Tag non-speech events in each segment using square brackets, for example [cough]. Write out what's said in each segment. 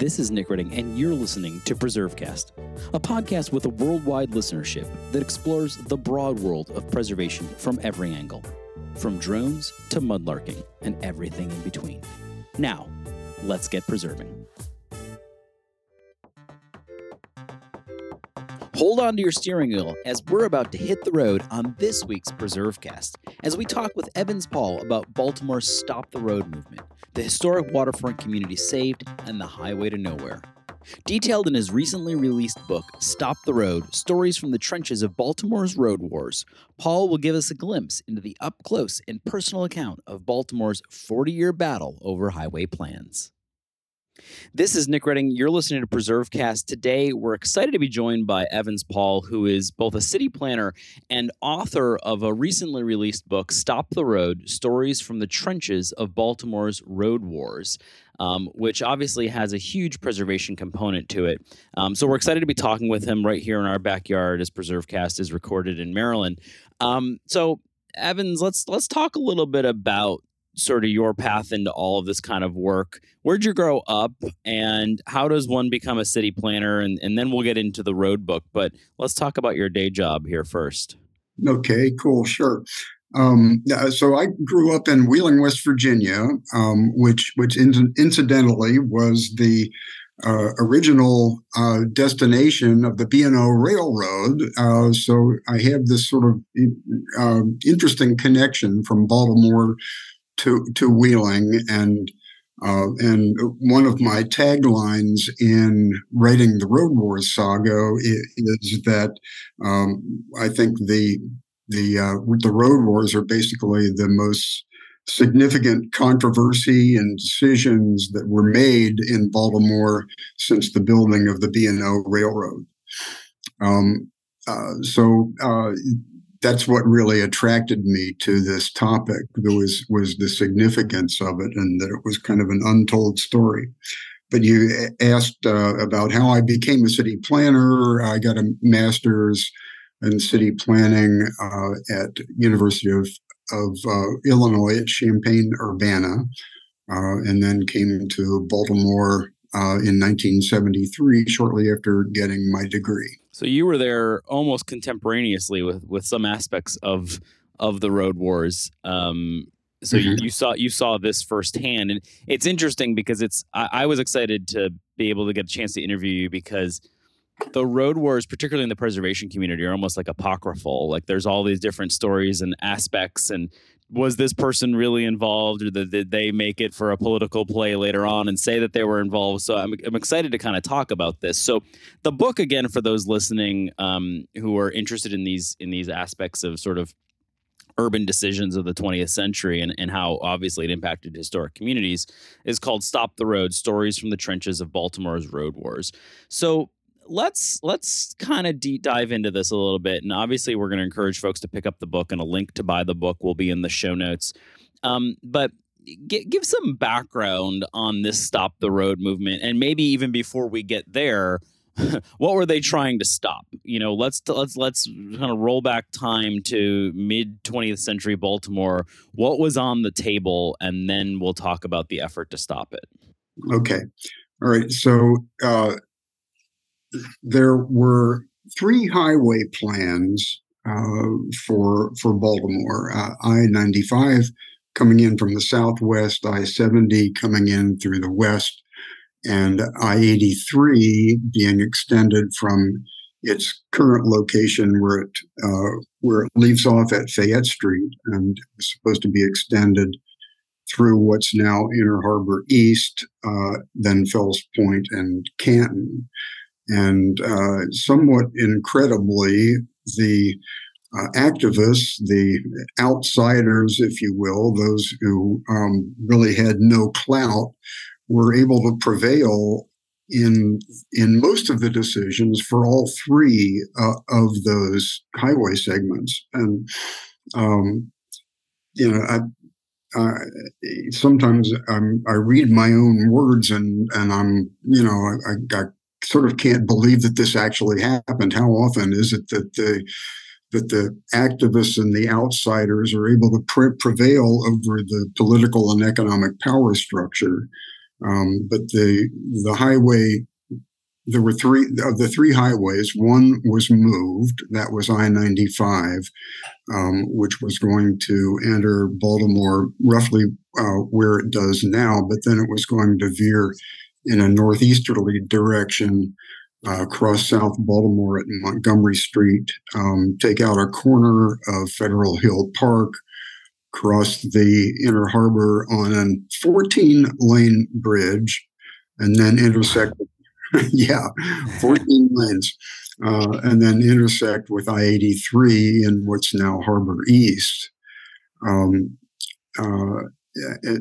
This is Nick Redding, and you're listening to PreserveCast, a podcast with a worldwide listenership that explores the broad world of preservation from every angle, from drones to mudlarking and everything in between. Now, let's get preserving. Hold on to your steering wheel as we're about to hit the road on this week's PreserveCast as we talk with Evans Paul about Baltimore's Stop the Road movement, the historic waterfront community saved, and the highway to nowhere. Detailed in his recently released book, Stop the Road Stories from the Trenches of Baltimore's Road Wars, Paul will give us a glimpse into the up close and personal account of Baltimore's 40 year battle over highway plans. This is Nick Redding. You're listening to PreserveCast. Today, we're excited to be joined by Evans Paul, who is both a city planner and author of a recently released book, Stop the Road Stories from the Trenches of Baltimore's Road Wars. Um, which obviously has a huge preservation component to it. Um, so we're excited to be talking with him right here in our backyard as PreserveCast is recorded in Maryland. Um, so Evans, let's let's talk a little bit about sort of your path into all of this kind of work. Where'd you grow up and how does one become a city planner? And, and then we'll get into the road book. But let's talk about your day job here first. Okay, cool, sure. Um, so I grew up in Wheeling, West Virginia, um, which which in, incidentally was the uh, original uh, destination of the B&O Railroad. Uh, so I have this sort of uh, interesting connection from Baltimore to to Wheeling, and uh, and one of my taglines in writing the Road Wars saga is, that um, I think the the uh, the Road Wars are basically the most significant controversy and decisions that were made in Baltimore since the building of the B&O Railroad. Um, uh, so uh, that's what really attracted me to this topic there was was the significance of it and that it was kind of an untold story. But you asked uh, about how i became a city planner. I got a master's in city planning uh, at university of, of uh, illinois at champaign urbana uh, and then came to baltimore uh, in 1973 shortly after getting my degree so you were there almost contemporaneously with with some aspects of of the road wars. Um, so mm-hmm. you, you, saw you saw this firsthand, and it's interesting because it's I, I, was excited to be able to get a chance to interview you because the road wars, particularly in the preservation community, are almost like apocryphal. Like there's all these different stories and aspects and was this person really involved or did they make it for a political play later on and say that they were involved? So i'm, I'm excited to kind of talk about this. So the book again for those listening um, who are interested in these in these aspects of sort of urban decisions of the 20th century and, and how obviously it impacted historic communities is called stop the road stories from the trenches of baltimore's road wars. So let's let's kind of deep dive into this a little bit, and obviously we're going to encourage folks to pick up the book, and a link to buy the book will be in the show notes. Um, but g- give some background on this stop the road movement, and maybe even before we get there. [laughs] what were they trying to stop? You know, let's let's let's kind of roll back time to mid 20th century Baltimore. What was on the table, and then we'll talk about the effort to stop it. Okay, all right. So uh, there were three highway plans uh, for for Baltimore: uh, I ninety five coming in from the southwest, I seventy coming in through the west, and I eighty three being extended from its current location where it uh, where it leaves off at Fayette Street and is supposed to be extended through what's now Inner Harbor East, uh, then Fells Point and Canton. And uh, somewhat incredibly, the uh, activists, the outsiders, if you will, those who um, really had no clout, were able to prevail in in most of the decisions for all three uh, of those highway segments. And um, you know, I, uh, sometimes I'm, i read my own words and and I'm you know I, I, sort of can't believe that this actually happened. How often is it that the that the activists and the outsiders are able to pre- prevail over the political and economic power structure? Um, but the the highway, there were three of the three highways. One was moved. That was I ninety five, um, which was going to enter Baltimore roughly uh, where it does now. But then it was going to veer in a northeasterly direction. Uh, cross South Baltimore at Montgomery Street, um, take out a corner of Federal Hill Park, cross the inner harbor on a 14 lane bridge and then intersect [laughs] yeah 14 [laughs] lanes uh, and then intersect with i-83 in what's now harbor east um, uh,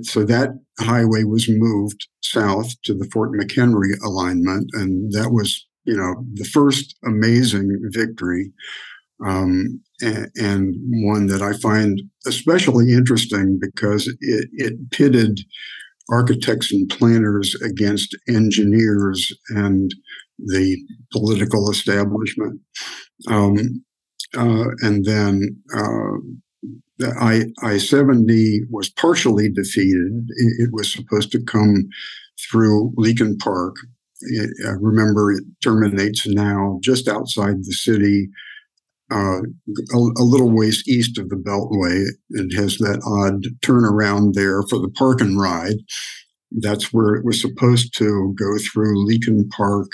so that highway was moved south to the fort mchenry alignment and that was you know the first amazing victory um, and, and, one that I find especially interesting because it, it pitted architects and planners against engineers and the political establishment. Um, uh, and then uh, the I, I 70 was partially defeated. It, it, was supposed to come through Leakin Park. It, I remember it terminates now just outside the city uh, a, a, little ways east of the Beltway. It has that odd turnaround there for the park and ride. That's where it was supposed to go through Leakin Park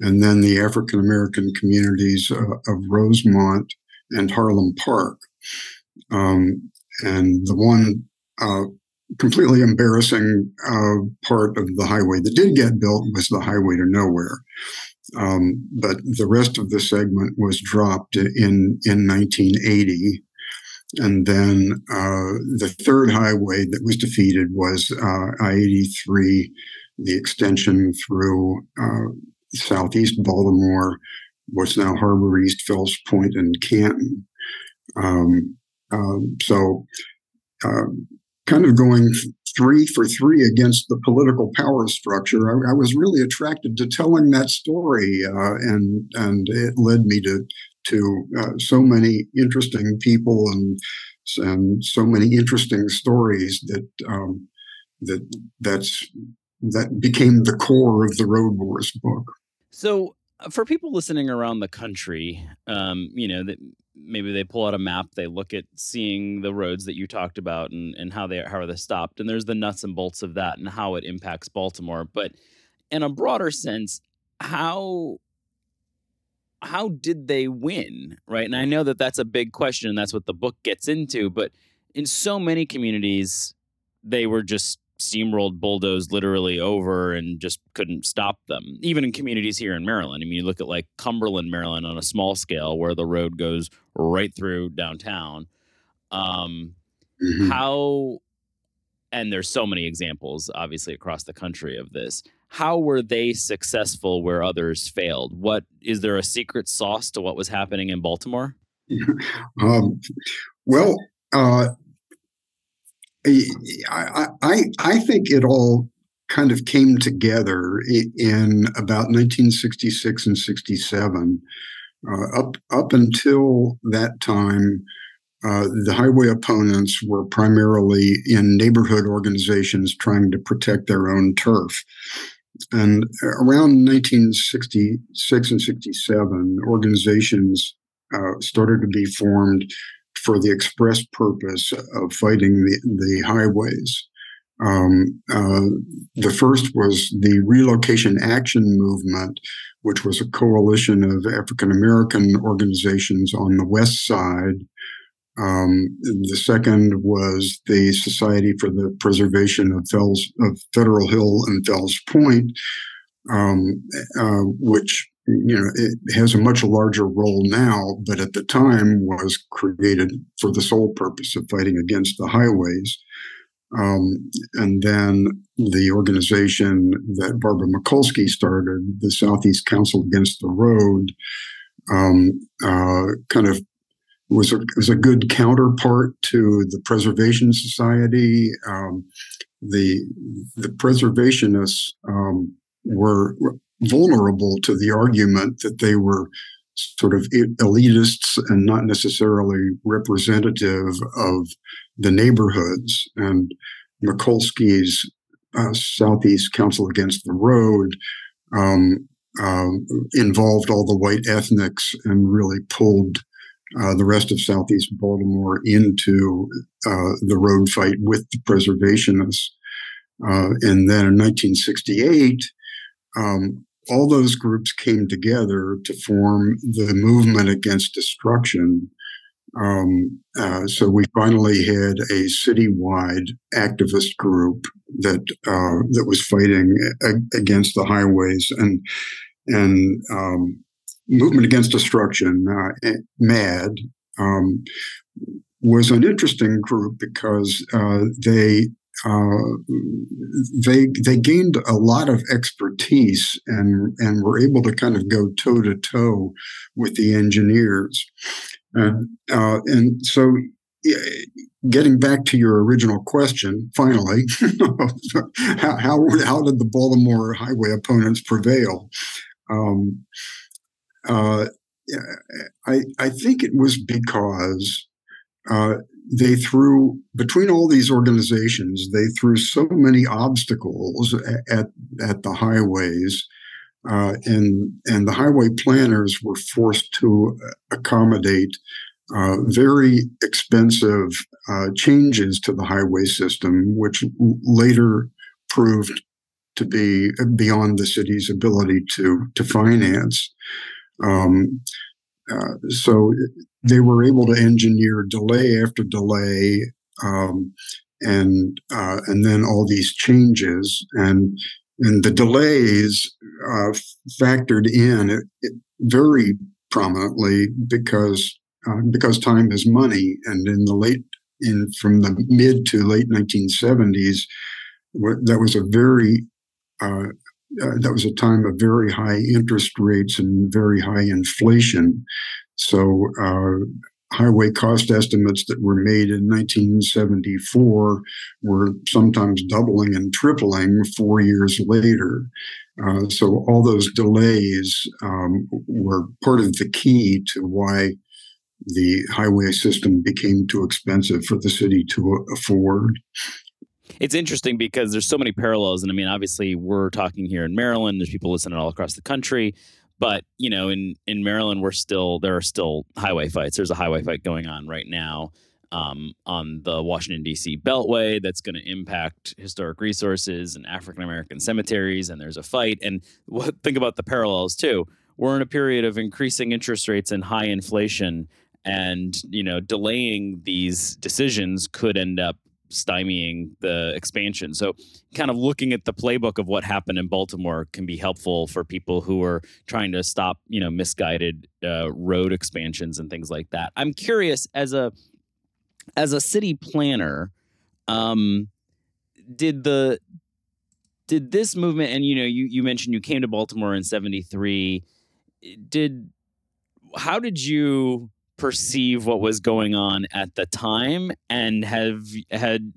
and then the African American communities uh, of Rosemont and Harlem Park. Um, and the one uh, completely embarrassing uh, part of the highway that did get built was the highway to nowhere. Um, but the rest of the segment was dropped in, in 1980. And then uh, the third highway that was defeated was uh, I 83, the extension through uh, southeast Baltimore, what's now Harbor East, Fells Point, and Canton. Um, um so, uh, kind of going three for three against the political power structure. I, I was really attracted to telling that story, uh, and and it led me to to uh, so many interesting people and and so many interesting stories that um, that that's that became the core of the Road Wars book. So, uh, for people listening around the country, um, you know that maybe they pull out a map, they look at seeing the roads that you talked about and, and how they how are they stopped, and there's the nuts and bolts of that and how it impacts Baltimore. But in a broader sense, how how did they win, right? And I know that that's a big question, and that's what the book gets into. But in so many communities, they were just steamrolled, bulldozed literally over and just couldn't stop them. Even in communities here in Maryland. I mean, you look at like Cumberland, Maryland on a small scale where the road goes right through downtown. Um, mm-hmm. How, and there's so many examples, obviously, across the country of this. How were they successful where others failed? What is there a secret sauce to what was happening in Baltimore? [laughs] um, well, uh, I, I, I think it all kind of came together in about 1966 and 67. Uh, up up until that time, uh, the highway opponents were primarily in neighborhood organizations trying to protect their own turf. And around 1966 and 67, organizations uh, started to be formed for the express purpose of fighting the, the highways. Um, uh, the first was the Relocation Action Movement, which was a coalition of African American organizations on the west side. Um, the second was the Society for the Preservation of, Fells, of Federal Hill and Fells Point, um, uh, which you know, it has a much larger role now, but at the time was created for the sole purpose of fighting against the highways. Um, and then the organization that Barbara Mikulski started, the Southeast Council Against the Road, um, uh, kind of was a, was a good counterpart to the Preservation Society. Um, the the preservationists um, were vulnerable to the argument that they were sort of elitists and not necessarily representative of the neighborhoods. And Mikulski's uh, Southeast Council Against the Road um, um, involved all the white ethnics and really pulled uh, the rest of Southeast Baltimore into uh, the road fight with the preservationists. Uh, and then in 1968, um, all those groups came together to form the movement against destruction. Um, uh, so we finally had a citywide activist group that uh, that was fighting a- against the highways and and um, movement against destruction. Uh, MAD um, was an interesting group because uh, they uh, they they gained a lot of expertise and and were able to kind of go toe to toe with the engineers, and uh, and so getting back to your original question, finally, [laughs] how, how how did the Baltimore highway opponents prevail? Um, uh, I I think it was because uh, they threw between all these organizations they threw so many obstacles at at the highways uh, and and the highway planners were forced to accommodate uh, very expensive uh, changes to the highway system, which later proved to be beyond the city's ability to to finance. Um, uh, so they were able to engineer delay after delay, um, and uh, and then all these changes and and the delays uh, factored in it, it very prominently because uh, because time is money, and in the late in from the mid to late 1970s, that was a very uh, uh, that was a time of very high interest rates and very high inflation. So, uh, highway cost estimates that were made in 1974 were sometimes doubling and tripling four years later. Uh, so, all those delays um, were part of the key to why the highway system became too expensive for the city to afford it's interesting because there's so many parallels and i mean obviously we're talking here in maryland there's people listening all across the country but you know in in maryland we're still there are still highway fights. There's a highway fight going on right now um, on the washington d.c beltway that's going to impact historic resources and african american cemeteries and there's a fight. And what, think about the parallels too. We're in a period of increasing interest rates and high inflation and you know delaying these decisions could end up stymieing the expansion. So, kind of looking at the playbook of what happened in Baltimore can be helpful for people who are trying to stop, you know, misguided uh, road expansions and things like that. I'm curious as a as a city planner, um, did the did this movement and you know you you mentioned you came to Baltimore in 73 did how did you perceive what was going on at the time? And have had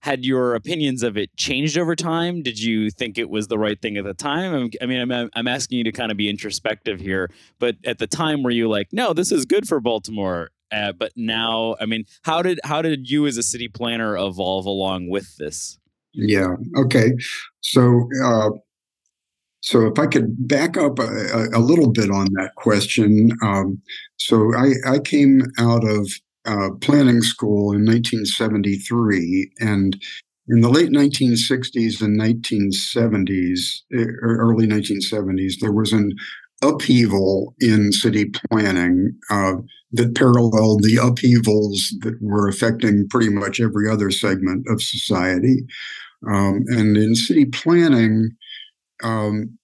had your opinions of it changed over time? Did you think it was the right thing at the time? I mean i'm, I'm asking you to kind of be introspective here but at the time were you like no this is good for baltimore uh, but now i mean how did how did you as a city planner evolve along with this? Yeah okay. So uh, so, if I could back up a, a little bit on that question. Um, so, I, I, came out of uh, planning school in 1973, and in the late 1960s and 1970s, early 1970s, there was an upheaval in city planning uh, that paralleled the upheavals that were affecting pretty much every other segment of society. Um, and in city planning, um,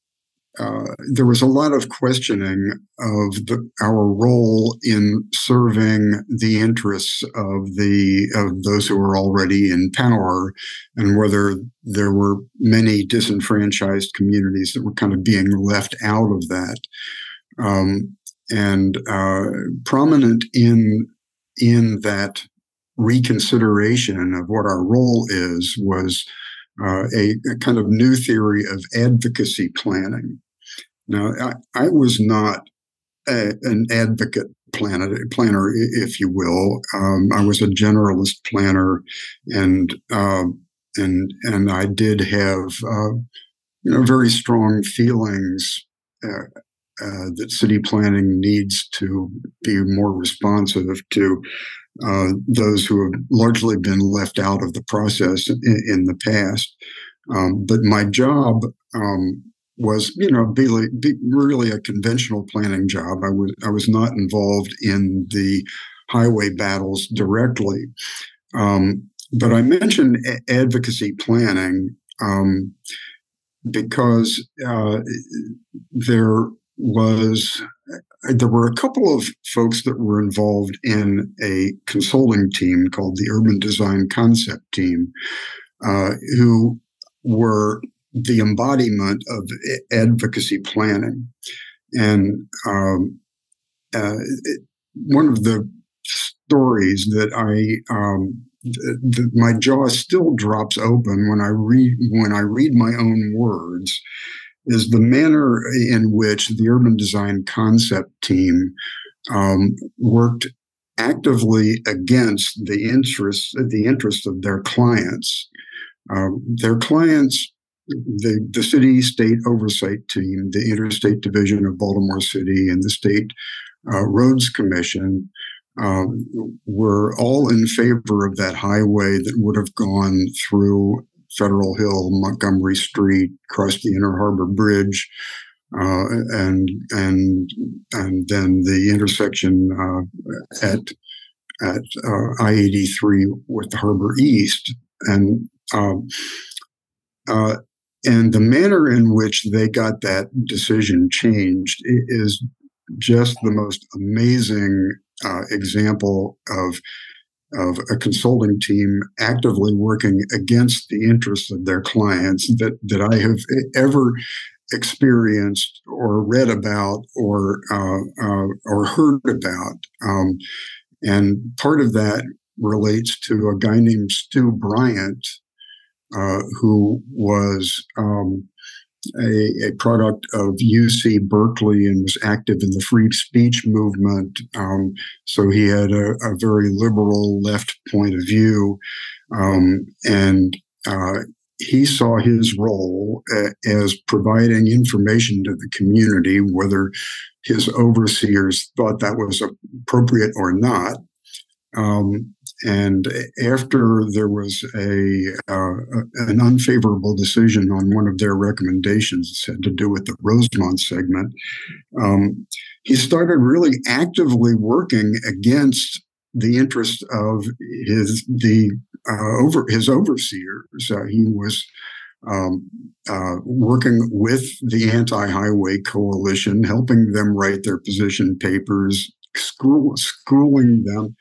uh, there was a lot of questioning of the, our role in serving the interests of the of those who were already in power, and whether there were many disenfranchised communities that were kind of being left out of that. Um, and uh, prominent in in that reconsideration of what our role is was uh, a, a, kind of new theory of advocacy planning. Now, I, I was not a, an advocate planner, planner, if you will. Um, I was a generalist planner, and um, and and I did have uh, you know very strong feelings uh, uh, that city planning needs to be more responsive to uh, those who have largely been left out of the process in, in the past. Um, but my job um, was, you know, be really a conventional planning job. I was I was not involved in the highway battles directly. Um, but I mentioned a- advocacy planning um, because uh, there was there were a couple of folks that were involved in a consulting team called the Urban Design Concept Team, uh, who were the embodiment of advocacy planning. And um, uh, one of the stories that I um, the, my jaw still drops open when I read when I read my own words is the manner in which the urban design concept team um, worked actively against the interests the interests of their clients. Um, their clients, the the city state oversight team, the interstate division of Baltimore City, and the state uh, roads commission. Um, were all in favor of that highway that would have gone through Federal Hill, Montgomery Street, across the Inner Harbor Bridge, uh, and and and then the intersection uh, at at uh, I eighty three with the Harbor East, and um, uh, and the manner in which they got that decision changed is just the most amazing uh, example of of a consulting team actively working against the interests of their clients that, that I have ever experienced or read about or uh, uh, or heard about. Um, and part of that relates to a guy named Stu Bryant, uh, who was um, a, a, product of UC Berkeley and was active in the free speech movement. Um, so he had a, a, very liberal left point of view. Um, and uh, he saw his role as providing information to the community, whether his overseers thought that was appropriate or not. Um, and after there was a uh, an unfavorable decision on one of their recommendations, had to do with the Rosemont segment, um, he started really actively working against the interest of his the uh, over his overseers. Uh, he was um, uh, working with the anti-highway coalition, helping them write their position papers, school, schooling them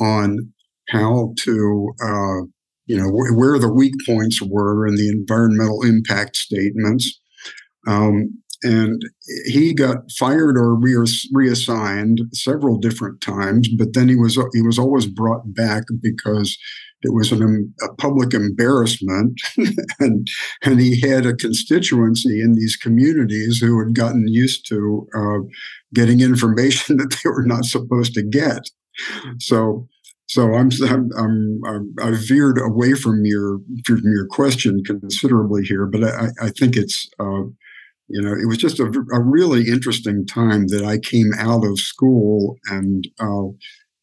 on how to, uh, you know, wh- where the weak points were in the environmental impact statements. Um, and he got fired or re- reassigned several different times, but then he was he was always brought back because it was an, a public embarrassment, [laughs] and and he had a constituency in these communities who had gotten used to uh, getting information [laughs] that they were not supposed to get. So so I'm, I'm, I'm, i veered away from your from your question considerably here, but I, I think it's uh, you know it was just a, a, really interesting time that I came out of school and uh,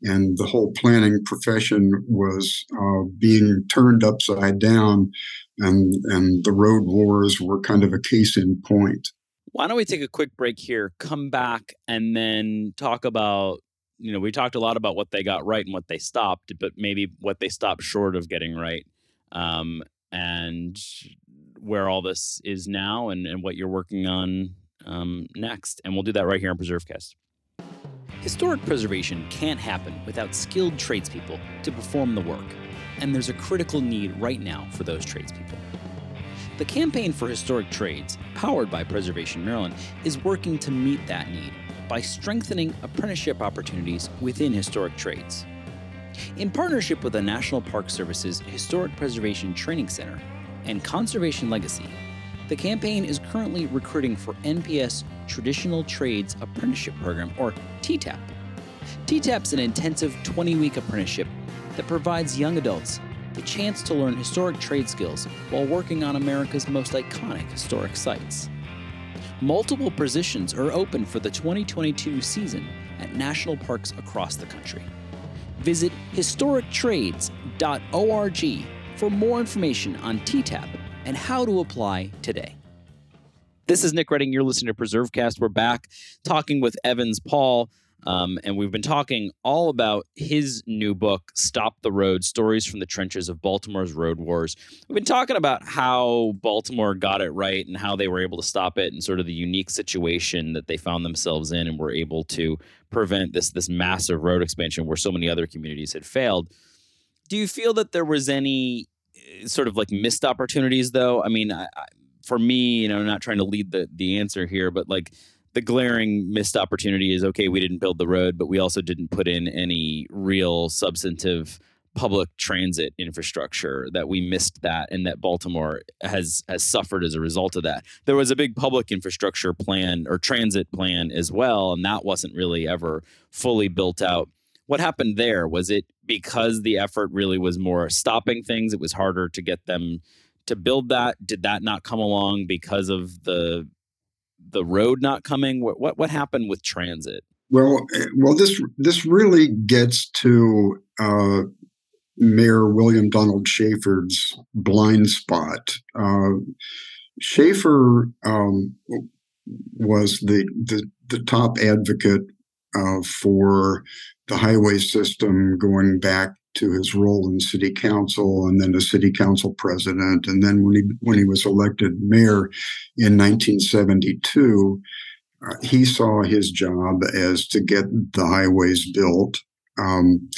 and the whole planning profession was uh, being turned upside down, and and the road wars were kind of a case in point. Why don't we take a quick break here, come back, and then talk about you know, we talked a lot about what they got right and what they stopped, but maybe what they stopped short of getting right, um, and where all this is now, and, and what you're working on um, next. And we'll do that right here on PreserveCast. Historic preservation can't happen without skilled tradespeople to perform the work, and there's a critical need right now for those tradespeople. The Campaign for Historic Trades, powered by Preservation Maryland, is working to meet that need by strengthening apprenticeship opportunities within historic trades. In partnership with the National Park Service's Historic Preservation Training Center and Conservation Legacy, the campaign is currently recruiting for NPS Traditional Trades Apprenticeship Program, or TTAP. TTAP is an intensive 20 week apprenticeship that provides young adults the chance to learn historic trade skills while working on America's most iconic historic sites. Multiple positions are open for the 2022 season at national parks across the country. Visit historictrades.org for more information on TTAP and how to apply today. This is Nick Redding. You're listening to PreserveCast. We're back talking with Evans Paul. Um, and we've been talking all about his new book, Stop the Road Stories from the Trenches of Baltimore's Road Wars. We've been talking about how Baltimore got it right and how they were able to stop it and sort of the unique situation that they found themselves in and were able to prevent this, this massive road expansion where so many other communities had failed. Do you feel that there was any eh, sort of like missed opportunities, though? I mean, I, I, for me, you know, not trying to lead the the answer here, but like the glaring missed opportunity is okay, we didn't build the road, but we also didn't put in any real substantive public transit infrastructure that we missed that and that Baltimore has has suffered as a result of that. There was a big public infrastructure plan or transit plan as well and that wasn't really ever fully built out. What happened there was it because the effort really was more stopping things it was harder to get them to build that did that not come along because of the the road not coming? What what, what happened with transit? Well eh, well this this really gets to uh, mayor william donald schaefer's blind spot. Uh, schaefer um, was the, the the top advocate uh, for the highway system going back to his role in city council and then a city council president. And then when he, when he was elected mayor in 1972, uh, he saw his job as to get the highways built. Um,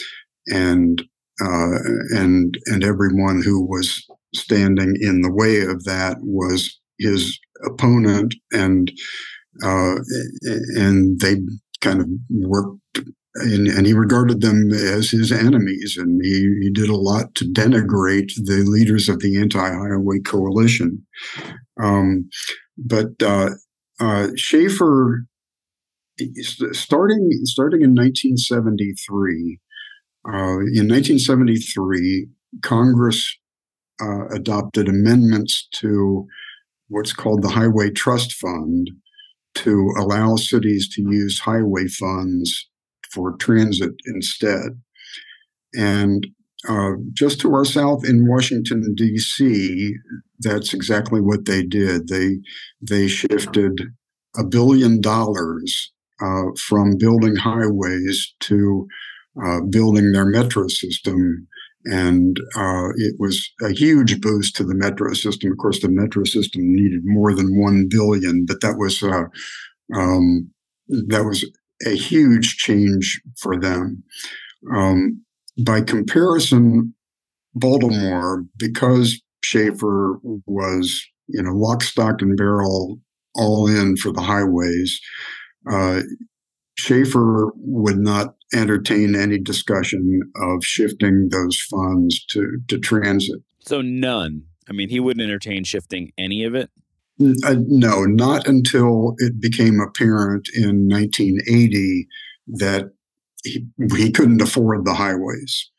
and, uh, and, and everyone who was standing in the way of that was his opponent and, uh, and they kind of worked and, and, he regarded them as his enemies, and he, he did a lot to denigrate the leaders of the anti-highway coalition. Um, but uh, uh, Schaefer, starting starting in 1973, uh, in 1973, Congress uh, adopted amendments to what's called the Highway Trust Fund to allow cities to use highway funds for transit instead. And uh, just to our south in Washington D.C., that's exactly what they did. They they shifted a billion dollars uh, from building highways to uh, building their metro system, and uh, it was a huge boost to the metro system. Of course, the metro system needed more than one billion, but that was uh, um, that was a huge change for them. Um, by comparison, Baltimore, because Schaefer was, you know, lock, stock, and barrel all in for the highways, uh, Schaefer would not entertain any discussion of shifting those funds to, to transit. So none. I mean, he wouldn't entertain shifting any of it. Uh, no, not until it became apparent in 1980 that he, he couldn't afford the highways.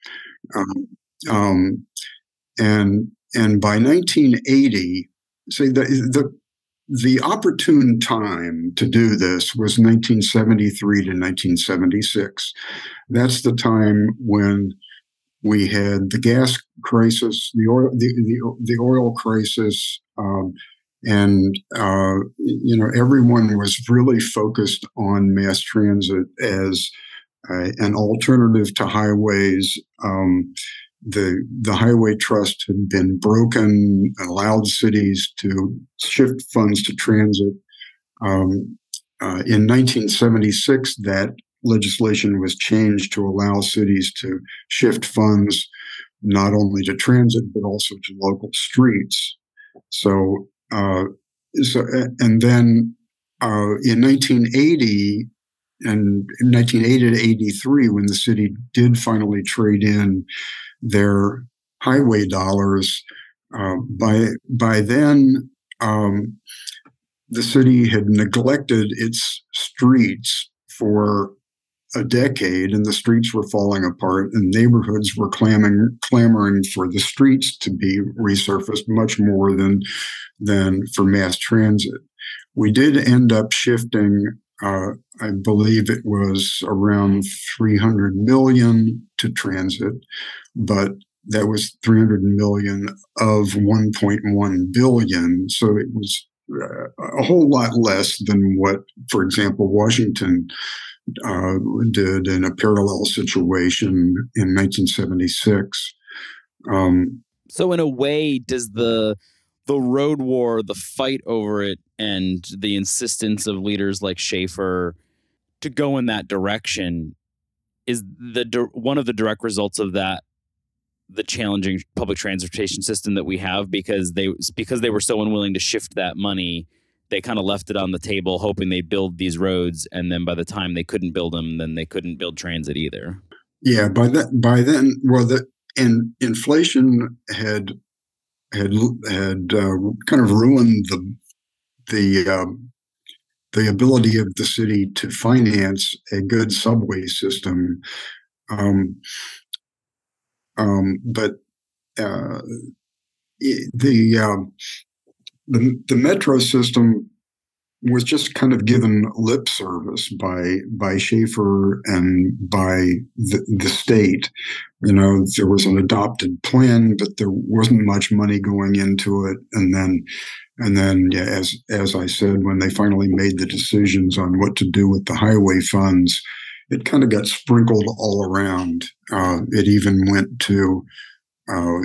Um, um, and and by 1980, say the, the the opportune time to do this was 1973 to 1976. That's the time when we had the gas crisis, the oil, the, the, the oil crisis, um, and uh, you know everyone was really focused on mass transit as uh, an alternative to highways. Um, the the highway trust had been broken, allowed cities to shift funds to transit. Um, uh, in 1976, that legislation was changed to allow cities to shift funds not only to transit but also to local streets. So uh, so, and then uh, in 1980 and in 1980 to 83, when the city did finally trade in their highway dollars, uh, by by then um, the city had neglected its streets for a decade, and the streets were falling apart, and neighborhoods were clamoring clamoring for the streets to be resurfaced much more than than for mass transit. We did end up shifting. Uh, I believe it was around 300 million to transit, but that was 300 million of 1.1 billion. So it was uh, a whole lot less than what, for example, Washington uh, did in a parallel situation in 1976. Um, so, in a way, does the the road war, the fight over it, and the insistence of leaders like Schaefer to go in that direction is the one of the direct results of that the challenging public transportation system that we have because they because they were so unwilling to shift that money they kind of left it on the table hoping they'd build these roads and then by the time they couldn't build them then they couldn't build transit either. Yeah by that by then well the and inflation had had had uh, kind of ruined the the uh, the ability of the city to finance a good subway system. Um, um, but uh, the, um, the the metro system was just kind of given lip service by by Schaefer and by the, the state. You know, there was an adopted plan, but there wasn't much money going into it. And then, and then, yeah, as as I said, when they finally made the decisions on what to do with the highway funds, it kind of got sprinkled all around. Uh, it even went to uh,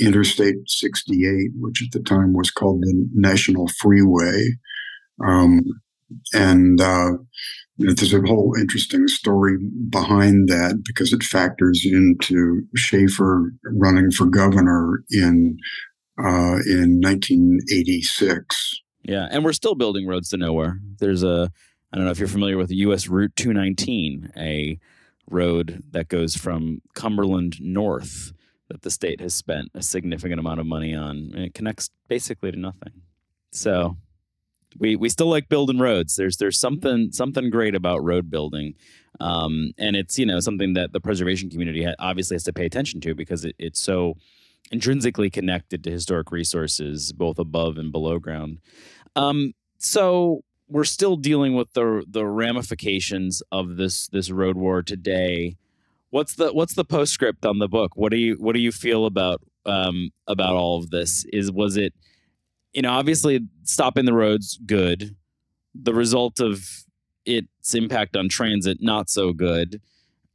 Interstate 68, which at the time was called the National Freeway. Um, and uh, there's a whole interesting story behind that because it factors into Schaefer running for governor in uh, in 1986. Yeah, and we're still building roads to nowhere. There's a I don't know if you're familiar with the U.S. Route 219, a road that goes from Cumberland north that the state has spent a significant amount of money on, and it connects basically to nothing. So we we still like building roads. There's there's something something great about road building, um, and it's you know something that the preservation community obviously has to pay attention to because it, it's so intrinsically connected to historic resources both above and below ground. Um, so we're still dealing with the the ramifications of this this road war today. What's the what's the postscript on the book? What do you what do you feel about um, about all of this? Is was it you know obviously stopping the roads good, the result of its impact on transit not so good.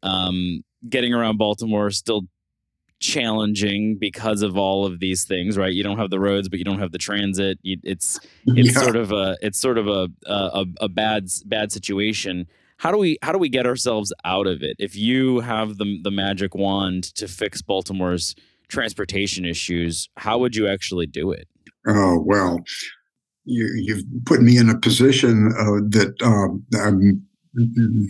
Um, getting around Baltimore still challenging because of all of these things, right? You don't have the roads, but you don't have the transit. You, it's it's yeah. sort of a it's sort of a, a a bad bad situation. How do we how do we get ourselves out of it? If you have the the magic wand to fix Baltimore's transportation issues, how would you actually do it? Oh well, you, you've put me in a position uh, that uh, I'm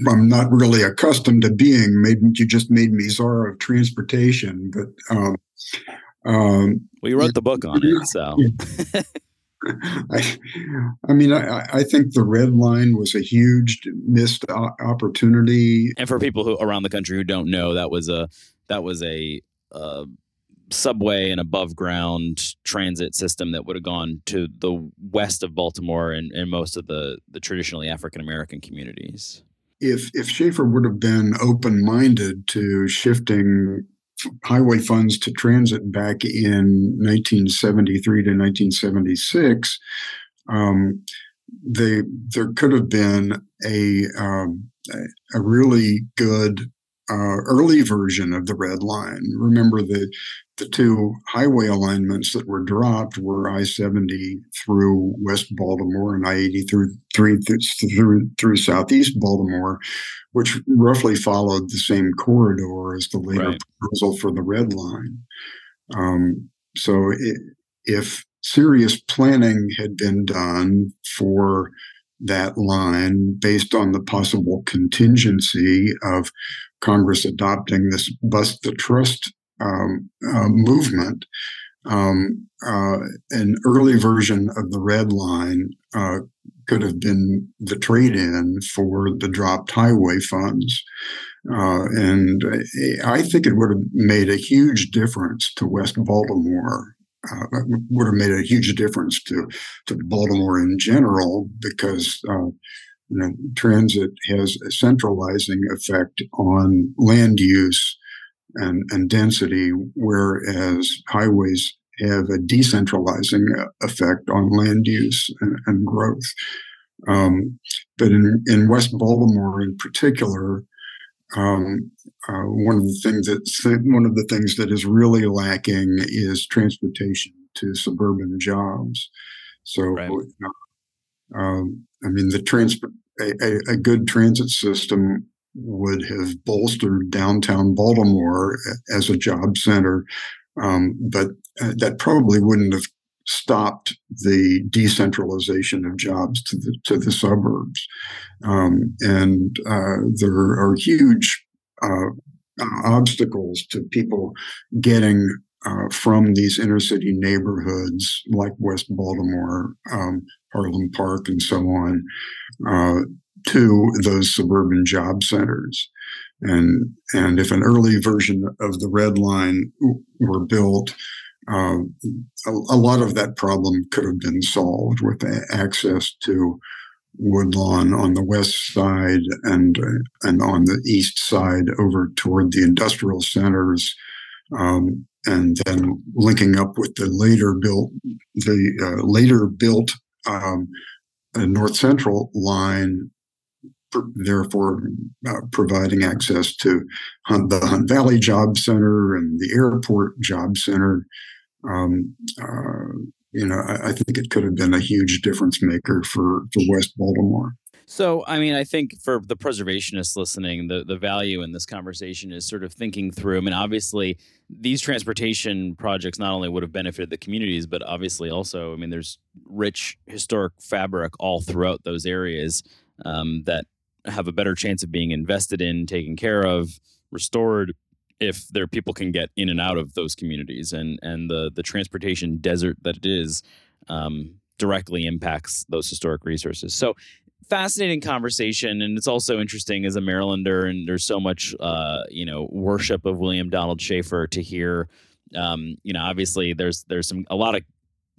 I'm not really accustomed to being. Maybe you just made me czar of transportation, but um, um, well, you wrote the book on it, so. I, I mean, I, I think the red line was a huge missed opportunity. And for people who around the country who don't know, that was a that was a, a subway and above ground transit system that would have gone to the west of Baltimore and, and most of the, the traditionally African American communities. If if Schaefer would have been open minded to shifting highway funds to transit back in 1973 to 1976, um, they there could have been a um, a really good uh, early version of the red line. Remember the the two highway alignments that were dropped were I-70 through West Baltimore and I-80 through through, through through Southeast Baltimore, which roughly followed the same corridor as the later right. proposal for the red line. Um, so it, if serious planning had been done for that line based on the possible contingency of Congress adopting this bust the trust um, uh, movement. Um, uh, an early version of the red line uh, could have been the trade in for the dropped highway funds. Uh, and I think it would have made a huge difference to West Baltimore. Uh, would have made a huge difference to to Baltimore in general because uh, you know, transit has a centralizing effect on land use and, and density, whereas highways have a decentralizing effect on land use and, and growth. Um, but in, in West Baltimore, in particular, um, uh, one of the things that one of the things that is really lacking is transportation to suburban jobs. So, right. uh, um, I mean, the transport a, a, good transit system would have bolstered downtown Baltimore as a job center, um, but uh, that probably wouldn't have stopped the decentralization of jobs to the to the suburbs. Um, and uh, there are huge uh, obstacles to people getting uh, from these inner city neighborhoods like West Baltimore, um, Harlem Park, and so on, uh, to those suburban job centers. And and if an early version of the Red Line were built, uh, a, a, lot of that problem could have been solved with access to Woodlawn on the west side and and on the east side over toward the industrial centers, um, and then linking up with the later built the uh, later built um, North Central line therefore uh, providing access to Hunt, the Hunt Valley Job Center and the Airport Job Center. Um, uh, you know, I, I, think it could have been a huge difference maker for, for West Baltimore. So, I mean, I think for the preservationists listening, the, the value in this conversation is sort of thinking through. I mean, obviously, these transportation projects not only would have benefited the communities, but obviously also, I mean, there's rich historic fabric all throughout those areas um, that have a better chance of being invested in, taken care of, restored if their people can get in and out of those communities and and the the transportation desert that it is um, directly impacts those historic resources. So fascinating conversation and it's also interesting as a Marylander and there's so much uh, you know worship of William Donald Schaefer to hear um, you know obviously there's there's some a lot of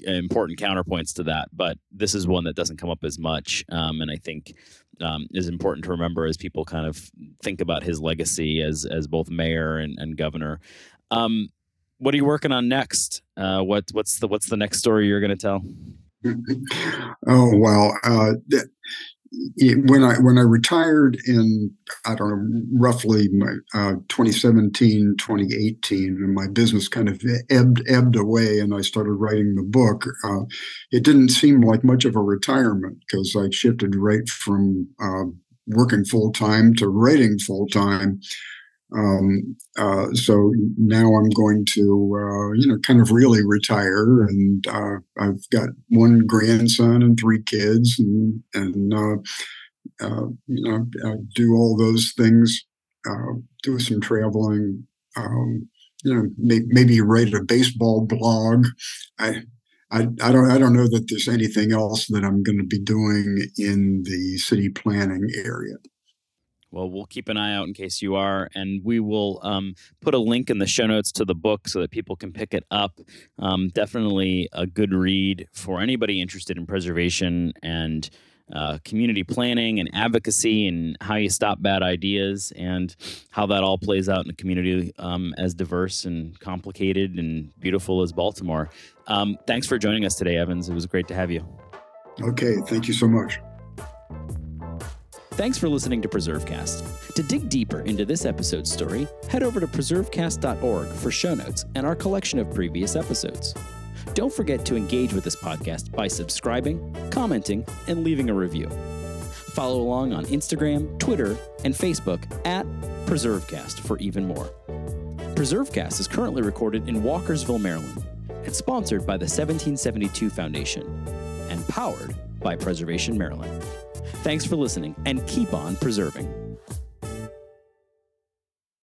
important counterpoints to that, but this is one that doesn't come up as much, um, and I think um, is important to remember as people kind of think about his legacy as as both mayor and, and governor. Um, what are you working on next? Uh, what what's the what's the next story you're going to tell? oh well, uh, when I when I retired in I don't know roughly my uh, 2017 2018 and my business kind of ebbed ebbed away and I started writing the book uh, it didn't seem like much of a retirement because I shifted right from uh, working full time to writing full time um, uh, so now I'm going to, uh, you know, kind of really retire, and uh, I've got one grandson and three kids, and and uh, uh, you know, I do all those things, uh, do some traveling, um, you know, may, maybe write a baseball blog. I, I, I don't I don't know that there's anything else that I'm going to be doing in the city planning area. Well, we'll keep an eye out in case you are, and we will um, put a link in the show notes to the book so that people can pick it up. Um, definitely a good read for anybody interested in preservation and uh, community planning and advocacy and how you stop bad ideas and how that all plays out in a community um, as diverse and complicated and beautiful as Baltimore. Um, thanks for joining us today, Evans. It was great to have you. Okay, thank you so much. Thanks for listening to PreserveCast. To dig deeper into this episode's story, head over to preservecast.org for show notes and our collection of previous episodes. Don't forget to engage with this podcast by subscribing, commenting, and leaving a review. Follow along on Instagram, Twitter, and Facebook at PreserveCast for even more. PreserveCast is currently recorded in Walkersville, Maryland, and sponsored by the 1772 Foundation and powered by Preservation Maryland. Thanks for listening and keep on preserving.